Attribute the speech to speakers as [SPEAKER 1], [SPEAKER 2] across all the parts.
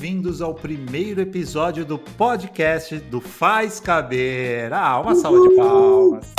[SPEAKER 1] bem-vindos ao primeiro episódio do podcast do Faz Caber. Ah, uma salva de palmas.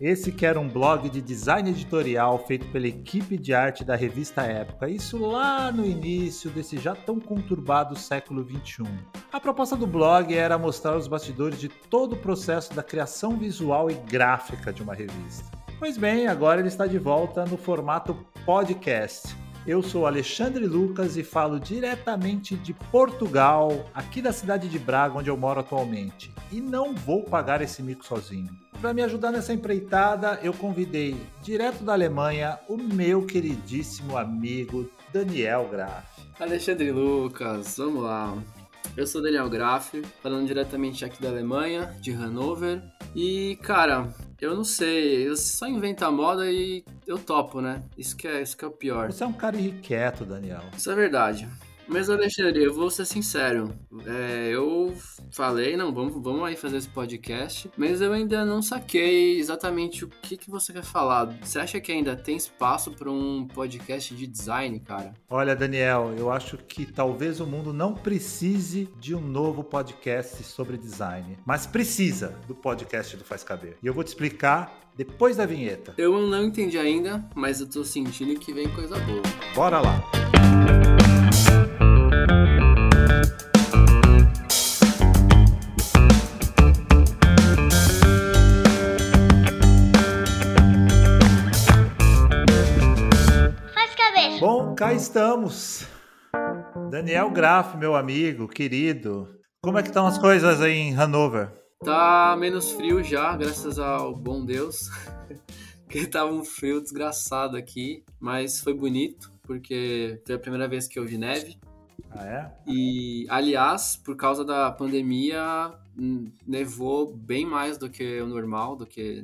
[SPEAKER 1] Esse que era um blog de design editorial feito pela equipe de arte da revista Época, isso lá no início desse já tão conturbado século XXI. A proposta do blog era mostrar os bastidores de todo o processo da criação visual e gráfica de uma revista. Pois bem, agora ele está de volta no formato podcast. Eu sou Alexandre Lucas e falo diretamente de Portugal, aqui da cidade de Braga, onde eu moro atualmente. E não vou pagar esse mico sozinho. Para me ajudar nessa empreitada, eu convidei, direto da Alemanha, o meu queridíssimo amigo Daniel Graff.
[SPEAKER 2] Alexandre Lucas, vamos lá. Eu sou Daniel Graff, falando diretamente aqui da Alemanha, de Hannover. E, cara, eu não sei, eu só invento a moda e eu topo, né? Isso que é, isso que é o pior.
[SPEAKER 1] Você é um cara irrequieto, Daniel.
[SPEAKER 2] Isso é verdade. Mas, Alexandre, eu vou ser sincero. É, eu falei, não, vamos, vamos aí fazer esse podcast, mas eu ainda não saquei exatamente o que, que você quer falar. Você acha que ainda tem espaço para um podcast de design, cara?
[SPEAKER 1] Olha, Daniel, eu acho que talvez o mundo não precise de um novo podcast sobre design, mas precisa do podcast do Faz Caber. E eu vou te explicar depois da vinheta.
[SPEAKER 2] Eu não entendi ainda, mas eu tô sentindo que vem coisa boa.
[SPEAKER 1] Bora lá! Cá estamos. Daniel Graff, meu amigo, querido. Como é que estão as coisas aí em Hanover?
[SPEAKER 2] Tá menos frio já, graças ao bom Deus. que tava um frio desgraçado aqui, mas foi bonito, porque foi a primeira vez que eu vi neve.
[SPEAKER 1] Ah, é?
[SPEAKER 2] E, aliás, por causa da pandemia, nevou bem mais do que o normal, do que,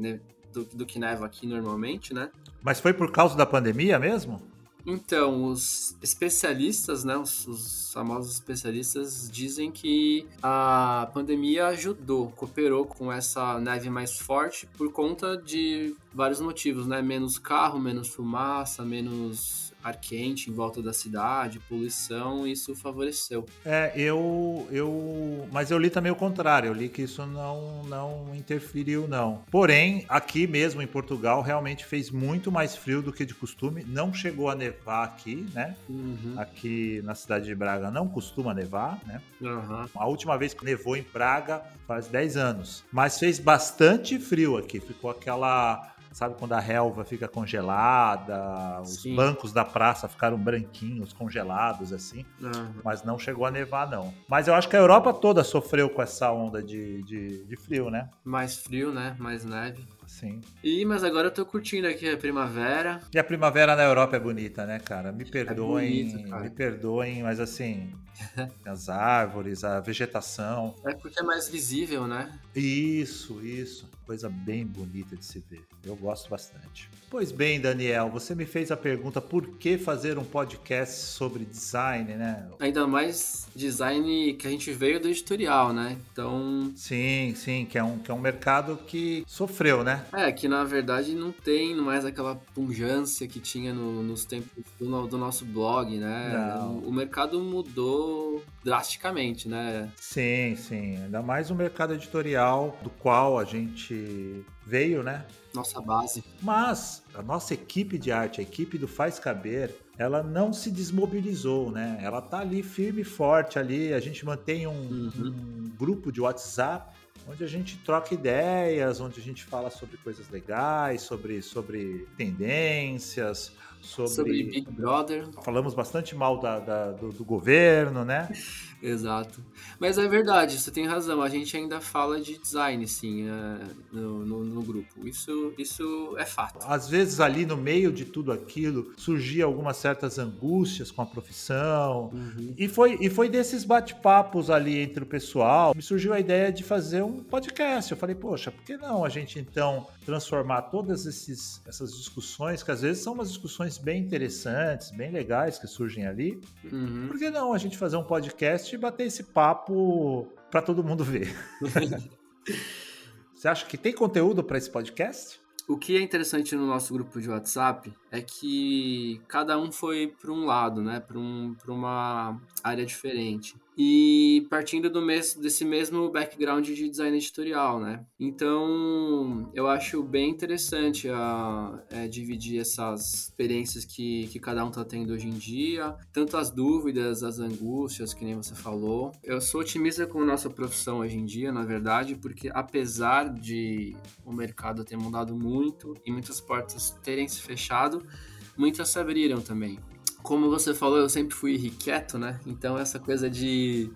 [SPEAKER 2] do, do que neva aqui normalmente, né?
[SPEAKER 1] Mas foi por causa da pandemia mesmo?
[SPEAKER 2] Então, os especialistas, né, os, os, famosos especialistas dizem que a pandemia ajudou, cooperou com essa neve mais forte por conta de vários motivos, né? Menos carro, menos fumaça, menos ar quente em volta da cidade, poluição, isso favoreceu.
[SPEAKER 1] É, eu, eu, mas eu li também o contrário, eu li que isso não, não interferiu não. Porém, aqui mesmo em Portugal realmente fez muito mais frio do que de costume, não chegou a nevar aqui, né? Uhum. Aqui na cidade de Braga não costuma nevar, né? Uhum. A última vez que nevou em Praga faz 10 anos, mas fez bastante frio aqui, ficou aquela Sabe quando a relva fica congelada, os Sim. bancos da praça ficaram branquinhos, congelados assim, uhum. mas não chegou a nevar não. Mas eu acho que a Europa toda sofreu com essa onda de, de, de frio, né?
[SPEAKER 2] Mais frio, né? Mais neve.
[SPEAKER 1] Sim.
[SPEAKER 2] E, mas agora eu tô curtindo aqui a primavera.
[SPEAKER 1] E a primavera na Europa é bonita, né, cara? Me perdoem, é bonito, cara. me perdoem, mas assim, as árvores, a vegetação.
[SPEAKER 2] É porque é mais visível, né?
[SPEAKER 1] Isso, isso. Coisa bem bonita de se ver. Eu gosto bastante. Pois bem, Daniel, você me fez a pergunta por que fazer um podcast sobre design, né?
[SPEAKER 2] Ainda mais design que a gente veio do editorial, né? Então.
[SPEAKER 1] Sim, sim, que é um, que é um mercado que sofreu, né?
[SPEAKER 2] É, que na verdade não tem mais aquela punjância que tinha no, nos tempos do, do, nosso blog, né? O, o mercado mudou drasticamente, né?
[SPEAKER 1] Sim, sim. Ainda mais o mercado editorial do qual a gente veio, né?
[SPEAKER 2] Nossa base.
[SPEAKER 1] Mas a nossa equipe de arte, a equipe do Faz Caber, ela não se desmobilizou, né? Ela tá ali firme e forte ali. A gente mantém um, uhum. um grupo de WhatsApp onde a gente troca ideias, onde a gente fala sobre coisas legais, sobre, sobre tendências, sobre,
[SPEAKER 2] sobre Big Brother.
[SPEAKER 1] Falamos bastante mal da, da do, do, governo, né?
[SPEAKER 2] Exato. Mas é verdade, você tem razão. A gente ainda fala de design, sim, é, no, no, no, grupo. Isso, isso é fato.
[SPEAKER 1] Às vezes, ali no meio de tudo aquilo, surgia algumas certas angústias com a profissão. Uhum. E, foi, e foi desses bate-papos ali entre o pessoal, me surgiu a ideia de fazer um podcast. Eu falei, poxa, por que não a gente então transformar todas esses, essas discussões, que às vezes são umas discussões bem interessantes, bem legais que surgem ali. Uhum. Por que não a gente fazer um podcast e bater esse papo para todo mundo ver? Você acha que tem conteúdo para esse podcast?
[SPEAKER 2] O que é interessante no nosso grupo de WhatsApp é que cada um foi para um lado, né? Para um, uma área diferente e partindo do mes desse mesmo background de design editorial, né? Então, eu acho bem interessante a, é, dividir essas experiências que, que cada um está tendo hoje em dia, tanto as dúvidas, as angústias, que nem você falou. Eu sou otimista com a nossa profissão hoje em dia, na verdade, porque apesar de o mercado ter mudado muito e muitas portas terem se fechado, muitas se abriram também como você falou, eu sempre fui irrequieto, né? Então essa coisa de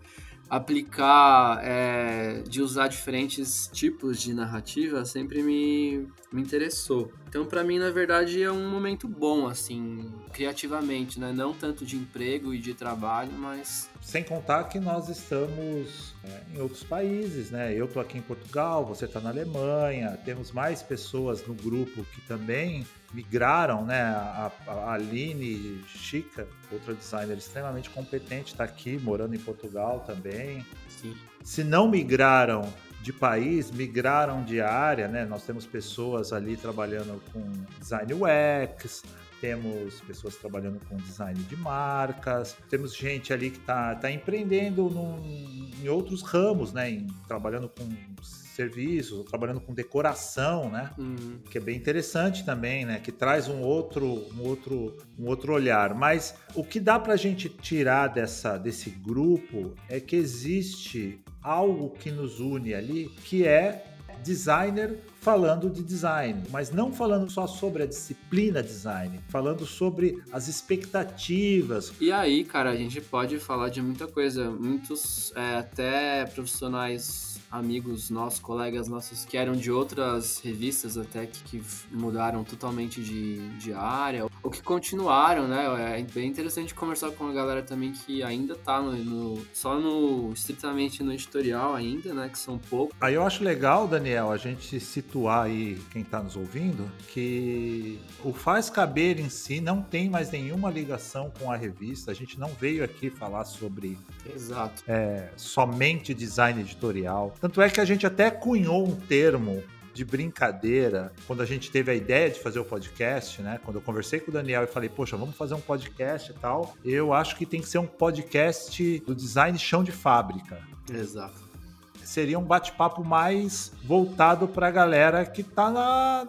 [SPEAKER 2] aplicar, é, de usar diferentes tipos de narrativa sempre me, me interessou. Então, para mim, na verdade, é um momento bom, assim, criativamente, né? Não tanto de emprego e de trabalho, mas.
[SPEAKER 1] Sem contar que nós estamos é, em outros países, né? Eu tô aqui em Portugal, você tá na Alemanha, temos mais pessoas no grupo que também migraram, né? A, a Aline Chica, outra designer extremamente competente, está aqui morando em Portugal também.
[SPEAKER 2] Sim.
[SPEAKER 1] Se não migraram de país, migraram de área, né? Nós temos pessoas ali trabalhando com design UX, temos pessoas trabalhando com design de marcas, temos gente ali que está tá empreendendo num, em outros ramos, né? Em, trabalhando com serviços, trabalhando com decoração, né?
[SPEAKER 2] Uhum.
[SPEAKER 1] Que é bem interessante também, né? Que traz um outro, um outro, um outro olhar. Mas o que dá para a gente tirar dessa, desse grupo é que existe algo que nos une ali, que é designer falando de design, mas não falando só sobre a disciplina design, falando sobre as expectativas.
[SPEAKER 2] E aí, cara, a gente pode falar de muita coisa. Muitos, é, até profissionais amigos nossos, colegas nossos que eram de outras revistas até que, que mudaram totalmente de, de área, ou que continuaram, né? É bem interessante conversar com a galera também que ainda tá no, no, só no estritamente no editorial ainda, né? Que são poucos.
[SPEAKER 1] Aí eu acho legal, Daniel, a gente situar aí quem tá nos ouvindo, que o Faz Caber em si não tem mais nenhuma ligação com a revista. A gente não veio aqui falar sobre
[SPEAKER 2] Exato.
[SPEAKER 1] É, somente design editorial. Tanto é que a gente até cunhou um termo de brincadeira, quando a gente teve a ideia de fazer o podcast, né? Quando eu conversei com o Daniel e falei, poxa, vamos fazer um podcast e tal, eu acho que tem que ser um podcast do design chão de fábrica.
[SPEAKER 2] Exato
[SPEAKER 1] seria um bate-papo mais voltado para a galera que está na,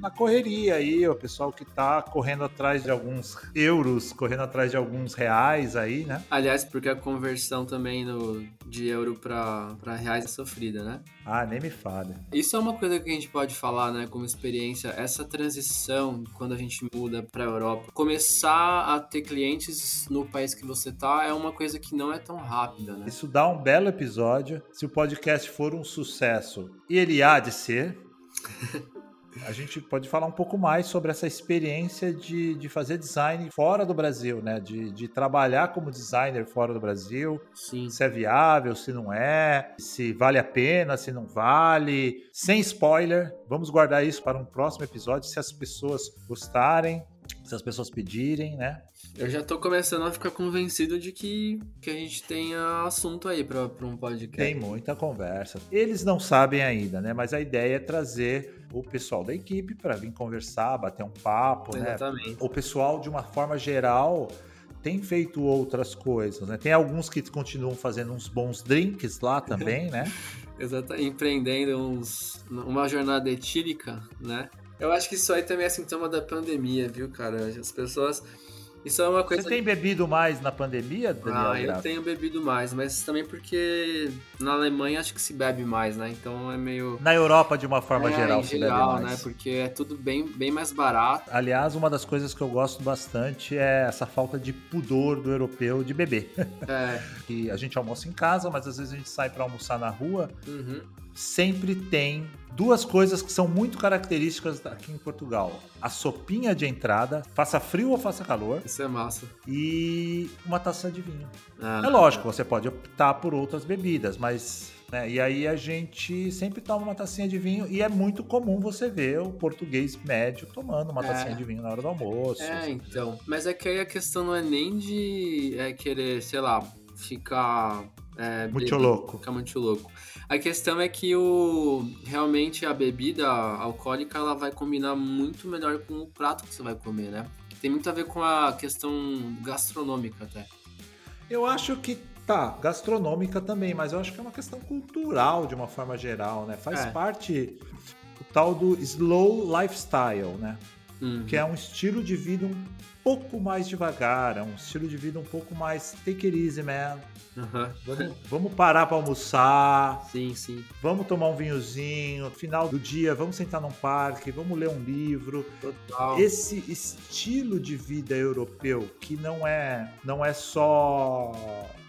[SPEAKER 1] na correria aí, o pessoal que está correndo atrás de alguns euros, correndo atrás de alguns reais aí, né?
[SPEAKER 2] Aliás, porque a conversão também no, de euro para reais é sofrida, né?
[SPEAKER 1] Ah, nem me fala.
[SPEAKER 2] Isso é uma coisa que a gente pode falar, né, como experiência, essa transição quando a gente muda para a Europa. Começar a ter clientes no país que você tá é uma coisa que não é tão rápida, né?
[SPEAKER 1] Isso dá um belo episódio. Se o podcast for um sucesso, e ele há de ser, a gente pode falar um pouco mais sobre essa experiência de, de fazer design fora do Brasil, né? De, de trabalhar como designer fora do Brasil.
[SPEAKER 2] Sim.
[SPEAKER 1] Se é viável, se não é, se vale a pena, se não vale. Sem spoiler, vamos guardar isso para um próximo episódio, se as pessoas gostarem, se as pessoas pedirem, né?
[SPEAKER 2] Eu já tô começando a ficar convencido de que, que a gente tenha assunto aí para um podcast.
[SPEAKER 1] Tem muita conversa. Eles não sabem ainda, né? Mas a ideia é trazer o pessoal da equipe para vir conversar, bater um papo,
[SPEAKER 2] né? Exatamente.
[SPEAKER 1] né? O pessoal, de uma forma geral, tem feito outras coisas, né? Tem alguns que continuam fazendo uns bons drinks lá também, né?
[SPEAKER 2] Exato, empreendendo uns, uma jornada etílica, né? Eu acho que isso aí também é sintoma da pandemia, viu, cara? As pessoas isso é uma coisa.
[SPEAKER 1] Você tem bebido mais na pandemia, Daniel?
[SPEAKER 2] Ah, eu tenho bebido mais, mas também porque na Alemanha acho que se bebe mais, né? Então é meio.
[SPEAKER 1] Na Europa, de uma forma
[SPEAKER 2] é,
[SPEAKER 1] geral,
[SPEAKER 2] em
[SPEAKER 1] se
[SPEAKER 2] geral,
[SPEAKER 1] bebe
[SPEAKER 2] mais. né? Porque é tudo bem, bem mais barato.
[SPEAKER 1] Aliás, uma das coisas que eu gosto bastante é essa falta de pudor do europeu de beber.
[SPEAKER 2] É.
[SPEAKER 1] que a gente almoça em casa, mas às vezes a gente sai para almoçar na rua.
[SPEAKER 2] Uhum.
[SPEAKER 1] Sempre tem duas coisas que são muito características aqui em Portugal: a sopinha de entrada, faça frio ou faça calor.
[SPEAKER 2] Isso é massa.
[SPEAKER 1] E uma taça de vinho.
[SPEAKER 2] Ah,
[SPEAKER 1] é lógico, você pode optar por outras bebidas, mas. Né, e aí a gente sempre toma uma tacinha de vinho e é muito comum você ver o português médio tomando uma é. tacinha de vinho na hora do almoço.
[SPEAKER 2] É, então. Mas é que aí a questão não é nem de é, querer, sei lá, ficar É,
[SPEAKER 1] muito louco.
[SPEAKER 2] Fica muito louco. A questão é que o realmente a bebida alcoólica ela vai combinar muito melhor com o prato que você vai comer, né? Tem muito a ver com a questão gastronômica até.
[SPEAKER 1] Eu acho que tá, gastronômica também, mas eu acho que é uma questão cultural de uma forma geral, né? Faz
[SPEAKER 2] É.
[SPEAKER 1] parte o tal do slow lifestyle, né?
[SPEAKER 2] Uhum.
[SPEAKER 1] Que é um estilo de vida um pouco mais devagar, é um estilo de vida um pouco mais take it easy, man.
[SPEAKER 2] Aham.
[SPEAKER 1] Vamos, vamos parar para almoçar,
[SPEAKER 2] Sim, sim.
[SPEAKER 1] vamos tomar um vinhozinho, final do dia, vamos sentar num parque, vamos ler um livro.
[SPEAKER 2] Total.
[SPEAKER 1] Esse estilo de vida europeu que não é não é só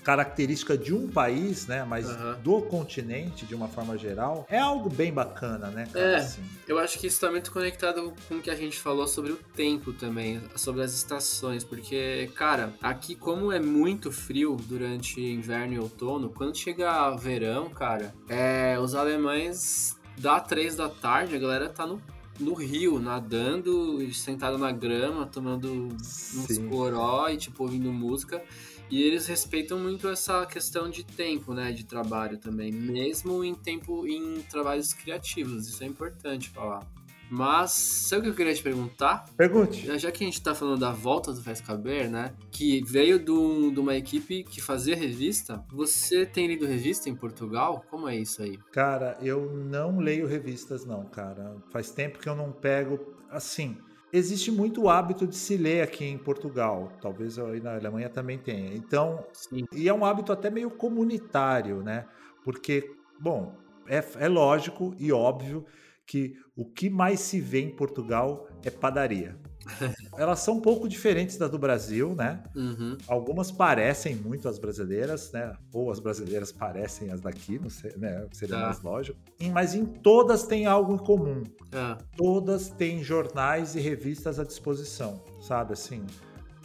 [SPEAKER 1] característica de um país, né, mas
[SPEAKER 2] Aham.
[SPEAKER 1] do continente de uma forma geral, é algo bem bacana, né, cara?
[SPEAKER 2] É.
[SPEAKER 1] Assim.
[SPEAKER 2] Eu acho que isso está muito conectado com o que a gente falou sobre o tempo também, sobre as estações, porque, cara, aqui como é muito frio durante inverno e outono, quando chega verão, cara, é, os alemães dá três da tarde, a galera tá no, no rio, nadando, sentado na grama, tomando uns
[SPEAKER 1] Sim.
[SPEAKER 2] coró e, tipo, ouvindo música. E eles respeitam muito essa questão de tempo, né, de trabalho também, mesmo em tempo em trabalhos criativos, isso é importante falar. Mas, sabe o que eu queria te perguntar?
[SPEAKER 1] Pergunte.
[SPEAKER 2] Já- que a gente tá falando da volta do Faz Caber, né, que veio do- de uma equipe que fazia revista, você tem lido revista em Portugal? Como é isso aí?
[SPEAKER 1] Cara, eu não leio revistas, não, cara. Faz tempo que eu não pego. Assim, existe muito hábito de se ler aqui em Portugal. Talvez aí na Alemanha também tenha. Então,
[SPEAKER 2] Sim.
[SPEAKER 1] e é um hábito até meio comunitário, né? Porque, bom, é, é lógico e óbvio que o que mais se vê em Portugal é padaria. Elas são um pouco diferentes das do Brasil, né?
[SPEAKER 2] Uhum.
[SPEAKER 1] Algumas parecem muito as brasileiras, né? Ou as brasileiras parecem as daqui, não sei, né? Seria
[SPEAKER 2] Tá.
[SPEAKER 1] mais lógico. Mas em todas tem algo em comum.
[SPEAKER 2] Ah,
[SPEAKER 1] Todas têm jornais e revistas à disposição, sabe assim?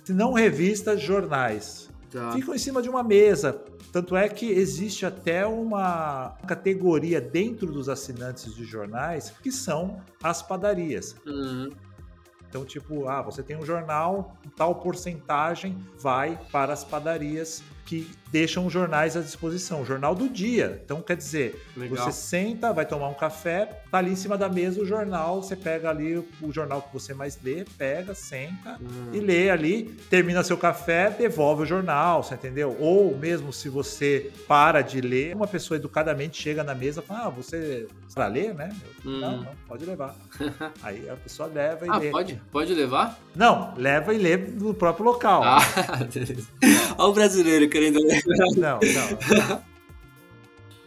[SPEAKER 1] Se não revistas, jornais.
[SPEAKER 2] tá.
[SPEAKER 1] Ficam em cima de uma mesa. Tanto é que existe até uma categoria dentro dos assinantes de jornais que são as padarias.
[SPEAKER 2] Uhum.
[SPEAKER 1] Então, tipo, ah, você tem um jornal, tal porcentagem vai para as padarias que deixam jornais à disposição, o jornal do dia. Então, quer dizer,
[SPEAKER 2] Legal.
[SPEAKER 1] você senta, vai tomar um café, tá ali em cima da mesa o jornal, você pega ali o jornal que você mais lê, pega, senta
[SPEAKER 2] Hum.
[SPEAKER 1] e lê ali, termina seu café, devolve o jornal, você entendeu? Ou mesmo se você para de ler, uma pessoa educadamente chega na mesa e fala: Ah, você para ler, né? Eu,
[SPEAKER 2] Hum.
[SPEAKER 1] Não, não, pode levar. Aí a pessoa leva e
[SPEAKER 2] Ah,
[SPEAKER 1] lê.
[SPEAKER 2] pode? Pode levar?
[SPEAKER 1] Não, leva e lê no próprio local.
[SPEAKER 2] Ah, beleza. Olha o brasileiro querendo.
[SPEAKER 1] Não, não.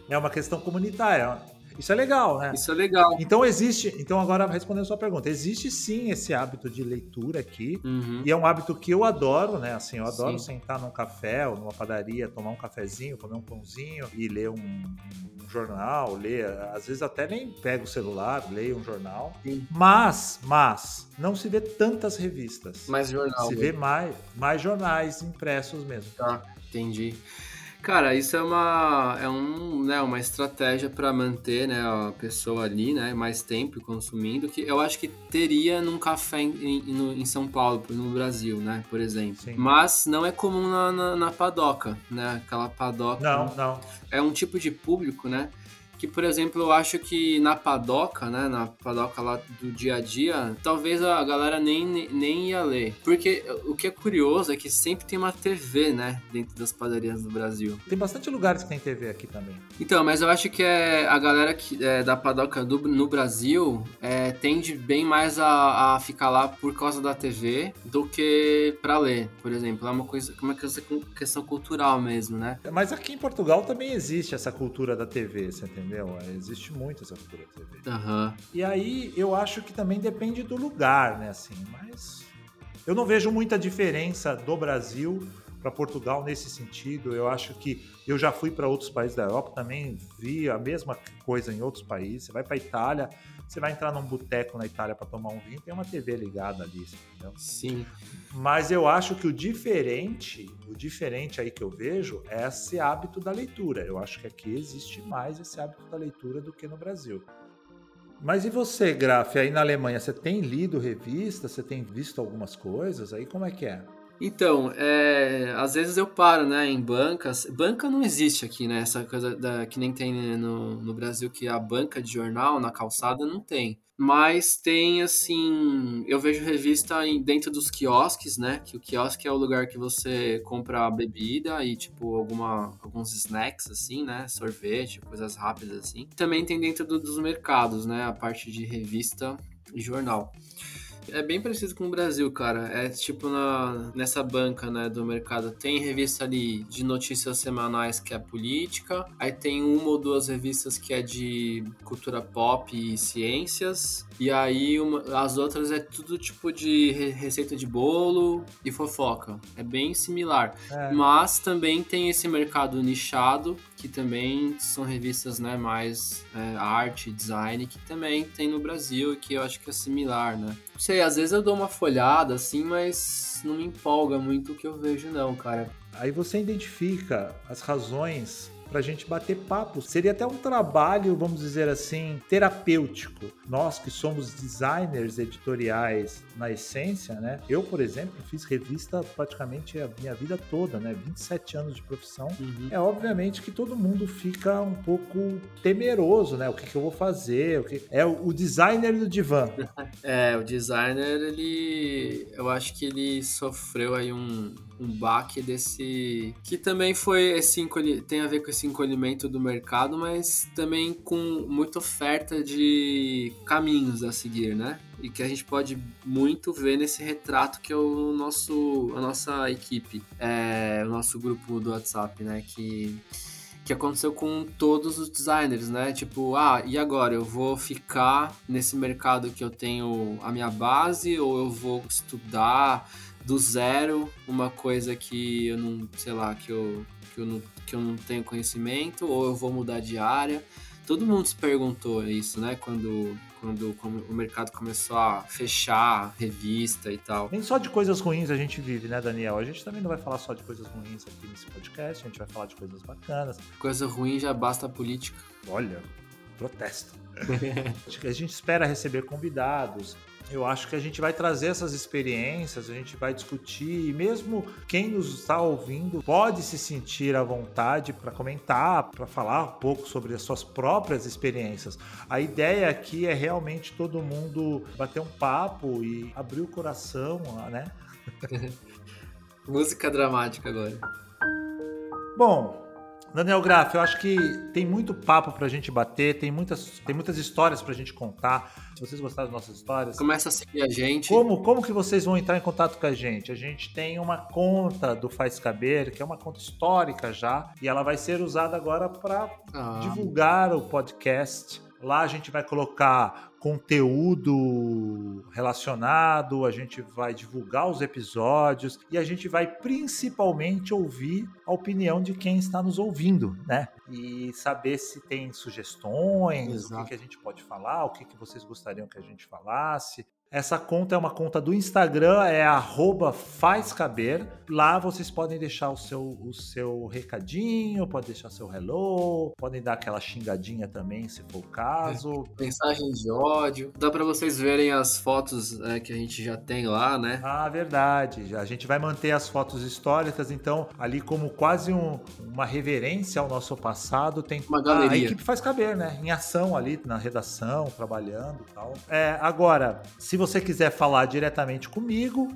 [SPEAKER 1] É uma questão comunitária. Isso é legal, né?
[SPEAKER 2] Isso é legal.
[SPEAKER 1] Então existe. Então, agora respondendo a sua pergunta, existe sim esse hábito de leitura aqui.
[SPEAKER 2] Uhum.
[SPEAKER 1] E é um hábito que eu adoro, né? Assim, eu adoro
[SPEAKER 2] Sim.
[SPEAKER 1] sentar num café ou numa padaria, tomar um cafezinho, comer um pãozinho e ler um, um jornal, ler. Às vezes até nem pego o celular, leio um jornal.
[SPEAKER 2] Sim.
[SPEAKER 1] Mas, mas, não se vê tantas revistas.
[SPEAKER 2] Mais jornal.
[SPEAKER 1] se
[SPEAKER 2] né?
[SPEAKER 1] vê mais, mais jornais impressos mesmo.
[SPEAKER 2] Tá, entendi. Cara, isso é uma, é um, né, uma estratégia para manter né, a pessoa ali né, mais tempo consumindo, que eu acho que teria num café em, em, em São Paulo, no Brasil, né, por exemplo.
[SPEAKER 1] Sim.
[SPEAKER 2] Mas não é comum na, na, na padoca, né? Aquela padoca.
[SPEAKER 1] Não, não.
[SPEAKER 2] É um tipo de público, né? Que, por exemplo, eu acho que na padoca, né? Na padoca lá do dia a dia, talvez a galera nem, nem ia ler. Porque o que é curioso é que sempre tem uma TV, né? Dentro das padarias do Brasil.
[SPEAKER 1] Tem bastante lugares que tem TV aqui também.
[SPEAKER 2] Então, mas eu acho que é a galera que, é, da padoca do, no Brasil é, tende bem mais a, a ficar lá por causa da TV do que pra ler, por exemplo. É uma coisa, uma questão, questão cultural mesmo, né?
[SPEAKER 1] Mas aqui em Portugal também existe essa cultura da TV, você entendeu? É, Existe muito essa cultura TV.
[SPEAKER 2] Aham.
[SPEAKER 1] E aí eu acho que também depende do lugar, né? Assim, mas eu não vejo muita diferença do Brasil para Portugal nesse sentido. Eu acho que eu já fui para outros países da Europa, também vi a mesma coisa em outros países. Você vai para Itália, você vai entrar num boteco na Itália para tomar um vinho, tem uma TV ligada ali, entendeu?
[SPEAKER 2] Sim.
[SPEAKER 1] Mas eu acho que o diferente, o diferente aí que eu vejo é esse hábito da leitura. Eu acho que aqui existe mais esse hábito da leitura do que no Brasil. Mas e você, Graf, aí na Alemanha, você tem lido revista, você tem visto algumas coisas aí? Como é que é?
[SPEAKER 2] Então, é, às vezes eu paro, né, em bancas. Banca não existe aqui, né? Essa coisa da, que nem tem no, no Brasil, que a banca de jornal na calçada não tem. Mas tem, assim, eu vejo revista em, dentro dos quiosques, né? Que o quiosque é o lugar que você compra bebida e, tipo, alguma, alguns snacks, assim, né? Sorvete, coisas rápidas, assim. Também tem dentro do, dos mercados, né? A parte de revista e jornal. É bem parecido com o Brasil, cara. É tipo na, nessa banca né, do mercado. Tem revista ali de notícias semanais que é política. Aí tem uma ou duas revistas que é de cultura pop e ciências. E aí uma, as outras é tudo tipo de receita de bolo e fofoca. É bem similar. É. Mas também tem esse mercado nichado, que também são revistas né, mais é, arte, design, que também tem no Brasil e que eu acho que é similar, né? Não sei, às vezes eu dou uma folhada assim, mas não me empolga muito o que eu vejo não, cara.
[SPEAKER 1] Aí você identifica as razões para a gente bater papo. Seria até um trabalho, vamos dizer assim, terapêutico. Nós que somos designers editoriais na essência, né? Eu, por exemplo, fiz revista praticamente a minha vida toda, né? 27 anos de profissão. Uhum. É obviamente que todo mundo fica um pouco temeroso, né? O que, que eu vou fazer? O que... É o designer do divã.
[SPEAKER 2] é, o designer, ele. Eu acho que ele sofreu aí um um baque desse. que também foi esse encolhi... tem a ver com esse encolhimento do mercado, mas também com muita oferta de caminhos a seguir, né? E que a gente pode muito ver nesse retrato que é o nosso, a nossa equipe, é, o nosso grupo do WhatsApp, né? Que que aconteceu com todos os designers, né? Tipo, ah, e agora? Eu vou ficar nesse mercado que eu tenho a minha base ou eu vou estudar do zero uma coisa que eu não, sei lá, que eu, que eu, não, que eu não tenho conhecimento, ou eu vou mudar de área. Todo mundo se perguntou isso, né? Quando, quando o mercado começou a fechar revista e tal.
[SPEAKER 1] Nem só de coisas ruins a gente vive, né, Daniel? A gente também não vai falar só de coisas ruins aqui nesse podcast, a gente vai falar de coisas bacanas.
[SPEAKER 2] Coisa ruim já basta a política.
[SPEAKER 1] Olha, protesto. a gente espera receber convidados, eu acho que a gente vai trazer essas experiências, a gente vai discutir, e mesmo quem nos está ouvindo pode se sentir à vontade para comentar, para falar um pouco sobre as suas próprias experiências. A ideia aqui é realmente todo mundo bater um papo e abrir o coração, né?
[SPEAKER 2] Música dramática agora.
[SPEAKER 1] Bom, Daniel Graff, eu acho que tem muito papo pra gente bater, tem muitas, tem muitas histórias pra gente contar. Se vocês gostaram das nossas histórias.
[SPEAKER 2] Começa a seguir a gente.
[SPEAKER 1] Como, como que vocês vão entrar em contato com a gente? A gente tem uma conta do Faz Caber, que é uma conta histórica já, e ela vai ser usada agora para ah. divulgar o podcast. Lá a gente vai colocar conteúdo relacionado, a gente vai divulgar os episódios e a gente vai principalmente ouvir a opinião de quem está nos ouvindo, né? E saber se tem sugestões, Exato. o que, que, a gente pode falar, o que, que vocês gostariam que a gente falasse. Essa conta é uma conta do Instagram, é fazcaber. Lá vocês podem deixar o seu, o seu recadinho, pode deixar seu hello, podem dar aquela xingadinha também, se for o caso.
[SPEAKER 2] Mensagem de ódio. Dá para vocês verem as fotos é, que a gente já tem lá, né?
[SPEAKER 1] Ah, verdade. A gente vai manter as fotos históricas, então, ali como quase um, uma reverência ao nosso passado, tem
[SPEAKER 2] uma galeria.
[SPEAKER 1] a equipe faz caber, né? Em ação ali na redação, trabalhando e tal. É, agora, se você quiser falar diretamente comigo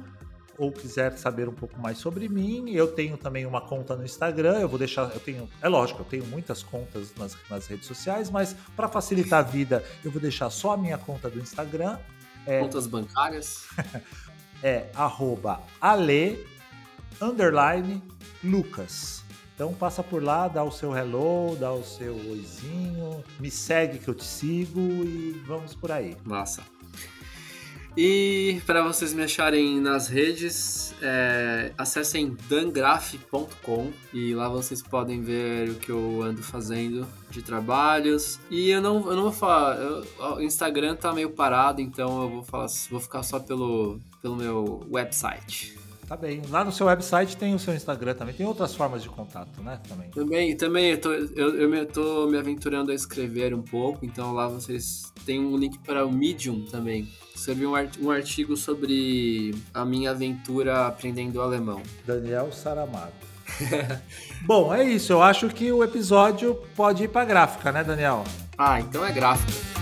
[SPEAKER 1] ou quiser saber um pouco mais sobre mim, eu tenho também uma conta no Instagram. Eu vou deixar, eu tenho, é lógico, eu tenho muitas contas nas, nas redes sociais, mas para facilitar a vida, eu vou deixar só a minha conta do Instagram.
[SPEAKER 2] É, Contas bancárias.
[SPEAKER 1] é arroba ale underline Lucas. Então passa por lá, dá o seu hello, dá o seu oizinho, me segue que eu te sigo e vamos por aí.
[SPEAKER 2] Massa. E para vocês me acharem nas redes, é, acessem dangraph.com e lá vocês podem ver o que eu ando fazendo de trabalhos. E eu não, eu não vou falar, eu, o Instagram tá meio parado, então eu vou, falar, vou ficar só pelo, pelo meu website.
[SPEAKER 1] Tá bem. Lá no seu website tem o seu Instagram também. Tem outras formas de contato, né? Também.
[SPEAKER 2] Também, também eu tô, eu, eu me, tô me aventurando a escrever um pouco, então lá vocês têm um link para o Medium também. Escrevi um, um artigo sobre a minha aventura aprendendo alemão.
[SPEAKER 1] Daniel Saramago. Bom, é isso. Eu acho que o episódio pode ir para gráfica, né, Daniel?
[SPEAKER 2] Ah, então é gráfica.